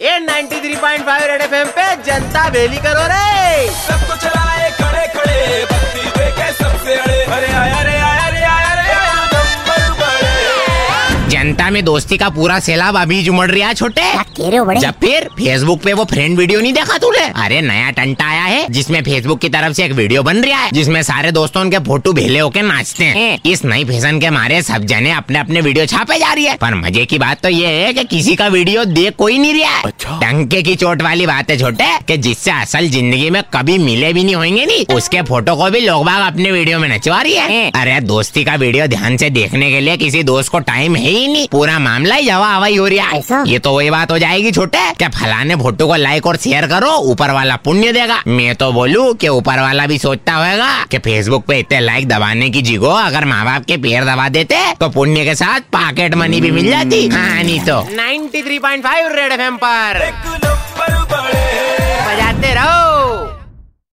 ये 93.5 red FM पे जनता बेली करो रे। जनता में दोस्ती का पूरा सैलाब अभी उमड़ रहा है छोटे। कह रहे हो बड़े? जब फिर फेसबुक पे वो फ्रेंड वीडियो नहीं देखा तूने? अरे नया टंटा आया है जिसमें फेसबुक की तरफ़ से एक वीडियो बन रहा है जिसमें सारे दोस्तों उनके फ़ोटो भेले होके नाचते हैं। इस नई फ़ैशन के मारे सब जने अपने अपने वीडियो छापे जा रही है। पर मज़े की बात तो ये है कि किसी का वीडियो देख कोई नहीं रहा है। अच्छा। डंके की चोट वाली बात है छोटे की जिससे असल ज़िंदगी में कभी मिले भी नहीं होंगे नहीं उसके फ़ोटो को भी लोग बाग अपने वीडियो में नचवा रही है। अरे दोस्ती का वीडियो ध्यान से देखने के लिए किसी दोस्त को टाइम है ही नहीं। पूरा मामला ही जवा हवाई हो रहा है। ये तो वही बात हो जाएगी छोटे। क्या फलाने फ़ोटो को लाइक और शेयर करो ऊपर वाला पुण्य देगा। मैं तो बोलूँ की ऊपर वाला भी सोचता होगा की फेसबुक पे इतने लाइक दबाने की जिगो अगर माँ बाप के पैर दबा देते तो पुण्य के साथ पॉकेट मनी भी मिल जाती। हाँ नहीं तो। 93.5 रेड एफएम पर। एक नंबर